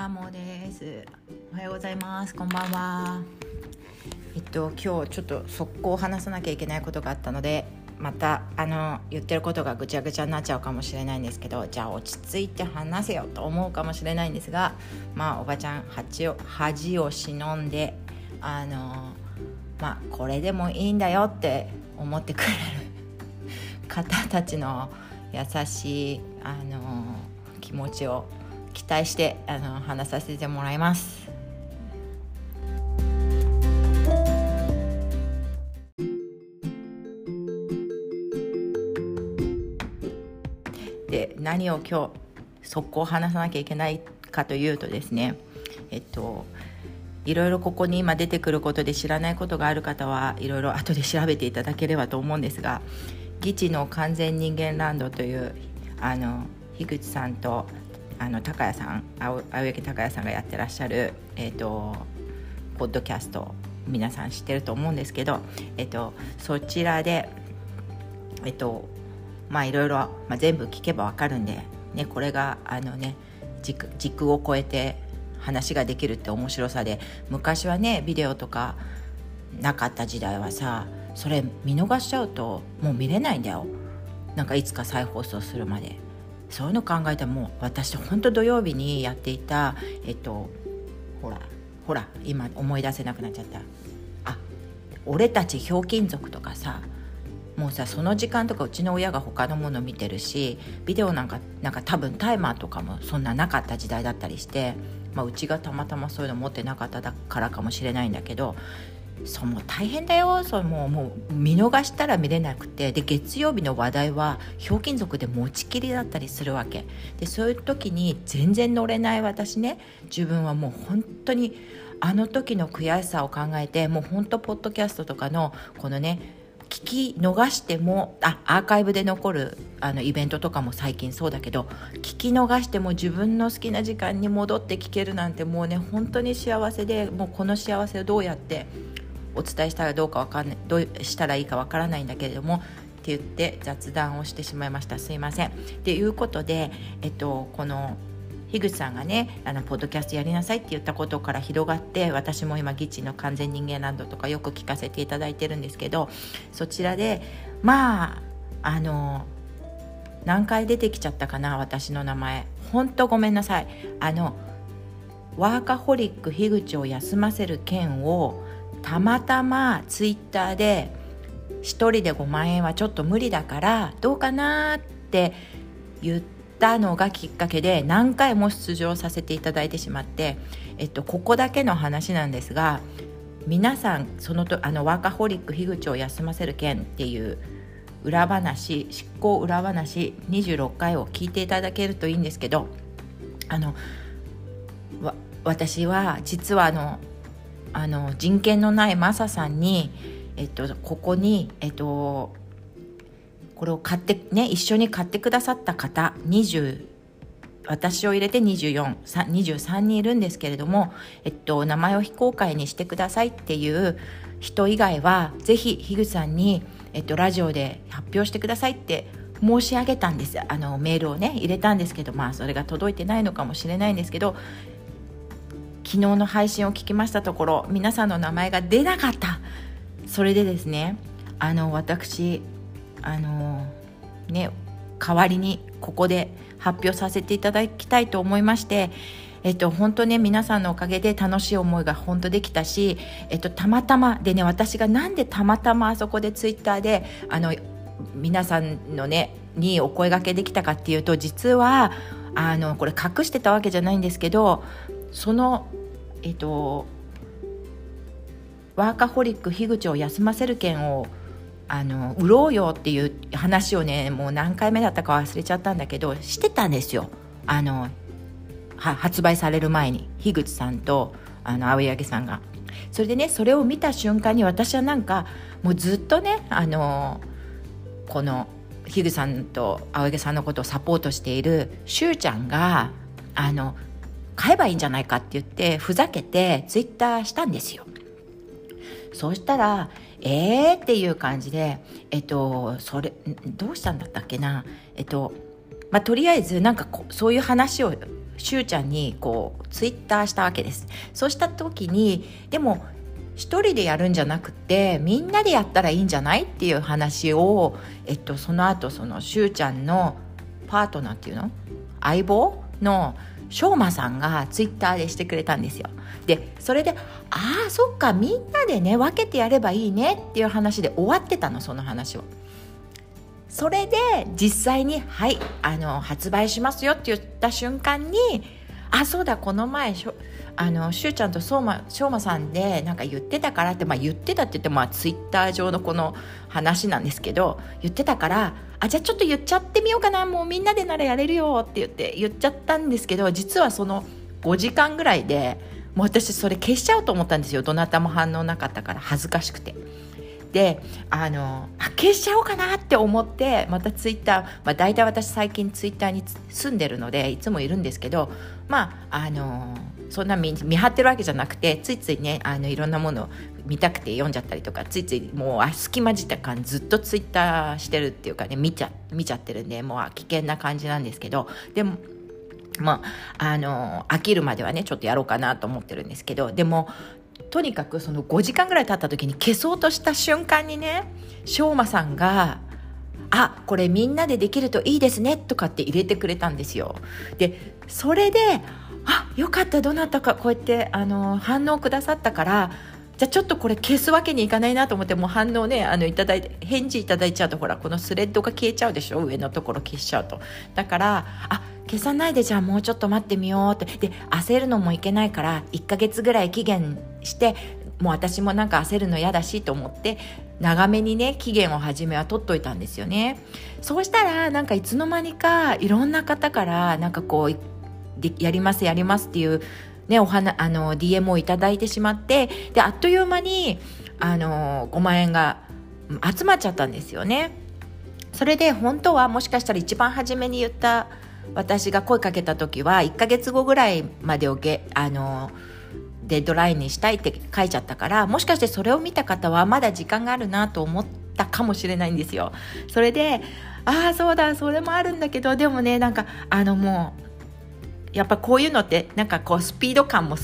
はもうです。おはようございます。こんばんは。えっと今日ちょっと速攻話さなきゃいけないことがあったのでまたあの言ってることがぐちゃぐちゃになっちゃうかもしれないんですけどじゃあ落ち着いて話せよと思うかもしれないんですがまあおばちゃん恥を恥を忍んであのまあこれでもいいんだよって思ってくれる方たちの優しいあの気持ちを期待してあの話させてもらいます。で何を今日速攻話さなきゃいけないかというとですねえっといろいろここに今出てくることで知らないことがある方はいろいろ後で調べていただければと思うんですが「議地の完全人間ランド」というあの樋口さんとあの高谷さん青柳高谷さんがやってらっしゃる、えーと、ポッドキャスト皆さん知ってると思うんですけど、えーと、そちらでえ、ー、とまあいろいろ、まあ、全部聞けばわかるんで、ね、これがあのね軸軸を超えて話ができるって面白さで昔はねビデオとかなかった時代はさそれ見逃しちゃうともう見れないんだよ。なんかいつか再放送するまで。そういうの考えたらもう私本当土曜日にやっていたえっとほら。ほら今思い出せなくなっちゃった。あ俺たちひょうきん族とかさもうさその時間とかうちの親が他のもの見てるしビデオなんかなんか多分タイマーとかもそんななかった時代だったりして、まあ、うちがたまたまそういうの持ってなかったからかもしれないんだけどそうもう大変だよ。そうもうもう見逃したら見れなくて。で月曜日の話題はひょうきん族で持ちきりだったりするわけ。でそういう時に全然乗れない私ね。自分はもう本当にあの時の悔しさを考えてもう本当ポッドキャストとかのこのね聞き逃してもあアーカイブで残るあのイベントとかも最近そうだけど聞き逃しても自分の好きな時間に戻って聞けるなんてもうね本当に幸せでもうこの幸せをどうやってお伝えしたらどうかわかんないどうしたらいいかわからないんだけれどもって言って雑談をしてしまいました。すいません。ということで、えっと、この樋口さんがねあのポッドキャストやりなさいって言ったことから広がって私も今「ギチの完全人間ランド」とかよく聞かせていただいてるんですけどそちらでまああの何回出てきちゃったかな私の名前。ほんとごめんなさい。あのワーカホリック樋口を休ませる件をたまたまツイッターで1人で5万円はちょっと無理だからどうかなって言ったのがきっかけで何回も出場させていただいてしまって、えっと、ここだけの話なんですが皆さんそのとあのワーカホリック樋口を休ませる件っていう裏話執行裏話26回を聞いていただけるといいんですけどあの私は実はあのあの人権のないマサさんに、えっと、ここに、えっと、これを買ってね一緒に買ってくださった方20私を入れて2423人いるんですけれども、えっと、名前を非公開にしてくださいっていう人以外はぜひ樋口さんに、えっと、ラジオで発表してくださいって申し上げたんです。あのメールをね入れたんですけどまあそれが届いてないのかもしれないんですけど昨日の配信を聞きましたところ皆さんの名前が出なかった。それでですねあの私あのね代わりにここで発表させていただきたいと思いましてえっと、本当ね皆さんのおかげで楽しい思いが本当できたし、えっと、たまたまでね私がなんでたまたまあそこでツイッターであの皆さんのねにお声がけできたかっていうと実はあのこれ隠してたわけじゃないんですけどそのえっとワーカホリック樋口を休ませる件をあの売ろうよっていう話をねもう何回目だったか忘れちゃったんだけどしてたんですよ。あの発売される前に樋口さんとあの青柳さんが。それでねそれを見た瞬間に私はなんかもうずっとねあのこの樋口さんと青柳さんのことをサポートしているしゅうちゃんがあの買えばいいんじゃないかって言ってふざけてツイッターしたんですよ。そうしたらえーっていう感じでえっとそれどうしたんだったっけな？えっとまあとりあえずなんかそういう話をしゅうちゃんにこうツイッターしたわけです。そうした時にでも一人でやるんじゃなくてみんなでやったらいいんじゃないっていう話を、えっと、その後そのしゅうちゃんのパートナーっていうの？相棒のしょうまさんがツイッターでしてくれたんですよ。でそれで「ああそっかみんなでね分けてやればいいね」っていう話で終わってたのその話を。それで実際に「はいあの発売しますよ」って言った瞬間に「あそうだこの前しょあのしゅうちゃんとそうましょうまさんでなんか言ってたからって、まあ、言ってたって言っても、まあ、ツイッター上のこの話なんですけど言ってたからあじゃあちょっと言っちゃってみようかなもうみんなでならやれるよって言って言っちゃったんですけど実はその5時間ぐらいでもう私それ消しちゃおうと思ったんですよどなたも反応なかったから恥ずかしくて。であの消しちゃおうかなって思ってまたツイッター、まあ、大体私最近ツイッターに住んでるのでいつもいるんですけどまああのそんな見張ってるわけじゃなくてついついねあのいろんなものを見たくて読んじゃったりとかついついもう隙間時間ずっとツイッターしてるっていうかね見ちゃ見ちゃってるんでもう危険な感じなんですけどでもまああの飽きるまではねちょっとやろうかなと思ってるんですけどでもとにかくその5時間ぐらい経った時に消そうとした瞬間にねしょうまさんが「あこれみんなでできるといいですね」とかって入れてくれたんですよ。でそれであよかったどなたかこうやってあの反応くださったからじゃあちょっとこれ消すわけにいかないなと思ってもう反応ねあのいただいて返事いただいちゃうとほらこのスレッドが消えちゃうでしょ上のところ消しちゃうとだからあ消さないでじゃあもうちょっと待ってみようってで焦るのもいけないから1ヶ月ぐらい期限してもう私もなんか焦るの嫌だしと思って長めにね期限を初めは取っといたんですよね。そうしたらなんかいつの間にかいろんな方からなんかこうやりますやりますっていうねお花あの DM をいただいてしまってであっという間にあの5万円が集まっちゃったんですよね。それで本当はもしかしたら一番初めに言った私が声かけた時は1ヶ月後ぐらいまでをげあのデッドラインにしたいって書いちゃったからもしかしてそれを見た方はまだ時間があるなと思ったかもしれないんですよ。それでああそうだそれもあるんだけどでもねなんかあのもうやっぱこういうのってなんかこうスピード感も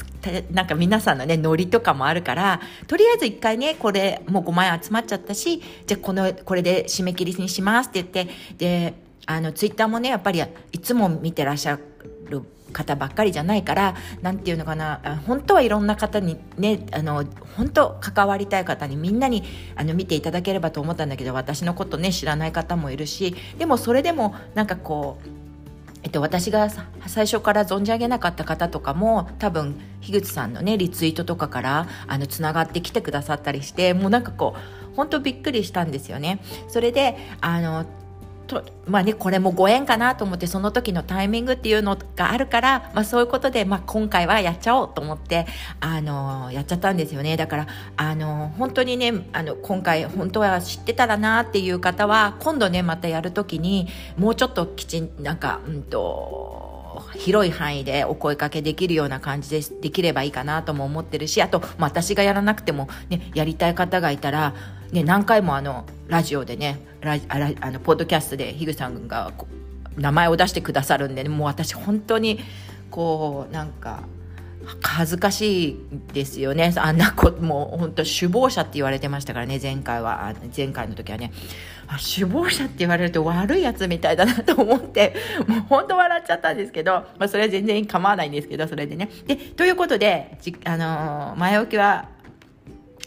なんか皆さんのねノリとかもあるからとりあえず一回ねこれもう5万円集まっちゃったしじゃあこのこれで締め切りにしますって言ってであのツイッターもねやっぱりいつも見てらっしゃるる方ばっかりじゃないから何て言うのかな本当はいろんな方にねあの本当関わりたい方にみんなにあの見ていただければと思ったんだけど私のことね知らない方もいるしでもそれでもなんかこうえっと、私が最初から存じ上げなかった方とかも多分樋口さんのねリツイートとかからあのつながってきてくださったりしてもうなんかこう本当びっくりしたんですよね。それであのとまあねこれもご縁かなと思ってその時のタイミングっていうのがあるから、まあ、そういうことで、まあ、今回はやっちゃおうと思ってあのやっちゃったんですよね。だからあの本当にねあの今回本当は知ってたらなっていう方は今度ねまたやる時にもうちょっときちんなんかうんと広い範囲でお声かけできるような感じでできればいいかなとも思ってるしあと、私がやらなくても、ね、やりたい方がいたら、ね、何回もあのラジオでねラああのポッドキャストで樋口さんが名前を出してくださるんで、ね、もう私本当にこうなんか恥ずかしいですよね。あんな子もう本当首謀者って言われてましたからね前回は。前回の時はね。あ首謀者って言われると悪いやつみたいだなと思って。もう本当笑っちゃったんですけど、まあ、それは全然構わないんですけどそれでね。でということであのー、前置きは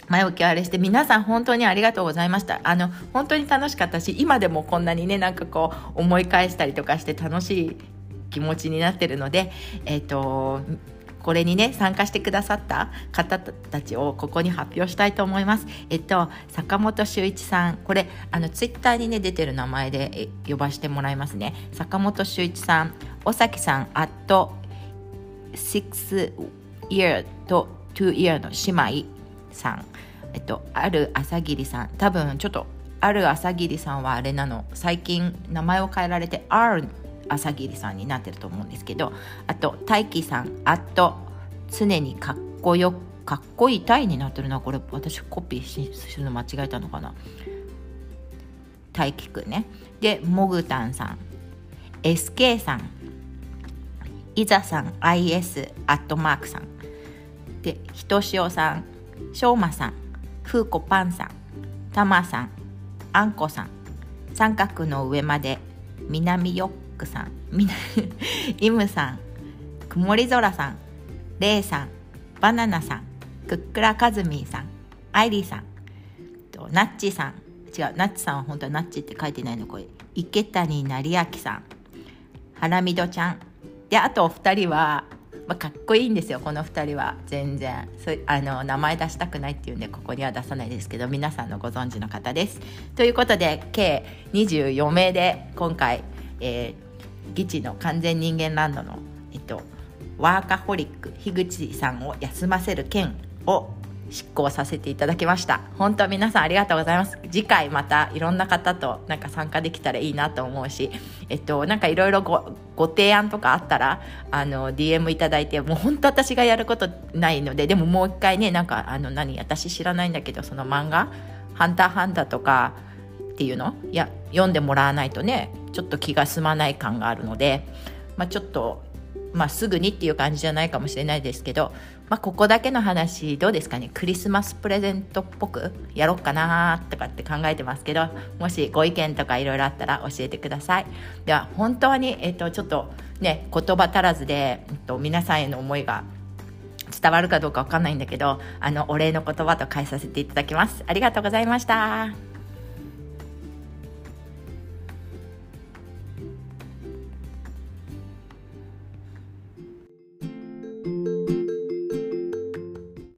前置きはあれして皆さん本当にありがとうございました。あの本当に楽しかったし今でもこんなにねなんかこう思い返したりとかして楽しい気持ちになってるのでえっ、ー、とこれにね参加してくださった方たちをここに発表したいと思います。えっと坂本修一さんこれあのツイッターにね出てる名前で呼ばしてもらいますね。坂本修一さん、尾崎さん、アット6 year と2 year の姉妹さん、えっとある朝霧さん、多分ちょっとある朝霧さんはあれなの最近名前を変えられて R 朝霧さんになってると思うんですけどあと大輝さんあと常にかっこよかっこいいタイになってるなこれ。私コピーするの間違えたのかな。大輝くんね。でモグタンさん。SK さん。いざさん IS アットマークさん。でひとしおさん。しょうまさん。ふうこパンさん。たまさん。あんこさん。三角の上まで南ヨックさんみなイムさん曇り空さんレイさんバナナさんくっくらかずみーさんアイリーさんとナッチさん。違うナッチさんは本当はナッチって書いてないのこれ。池谷成明さん。ハラミドちゃん。であとお二人は、まあ、かっこいいんですよこの二人は。全然。そあの名前出したくないっていうんでここには出さないですけど皆さんのご存知の方です。ということで計24名で今回、えー、議地の完全人間ランドのえっとワーカホリック樋口さんを休ませる件を執行させていただきました。本当皆さんありがとうございます。次回またいろんな方となんか参加できたらいいなと思うしえっとなんかいろいろごご提案とかあったらあの DM いただいてもう本当私がやることないのででももう一回ねなんかあの何私知らないんだけどその漫画「ハンターハンター」とかっていうの？いや読んでもらわないとねちょっと気が済まない感があるので、まあ、ちょっとまあ、すぐにっていう感じじゃないかもしれないですけど、まあ、ここだけの話どうですかね？クリスマスプレゼントっぽくやろうかなとかって考えてますけどもしご意見とかいろいろあったら教えてください。では本当に、えっと、ちょっとね言葉足らずで、えっと、皆さんへの思いが伝わるかどうかわかんないんだけどあのお礼の言葉と返させていただきます。ありがとうございました。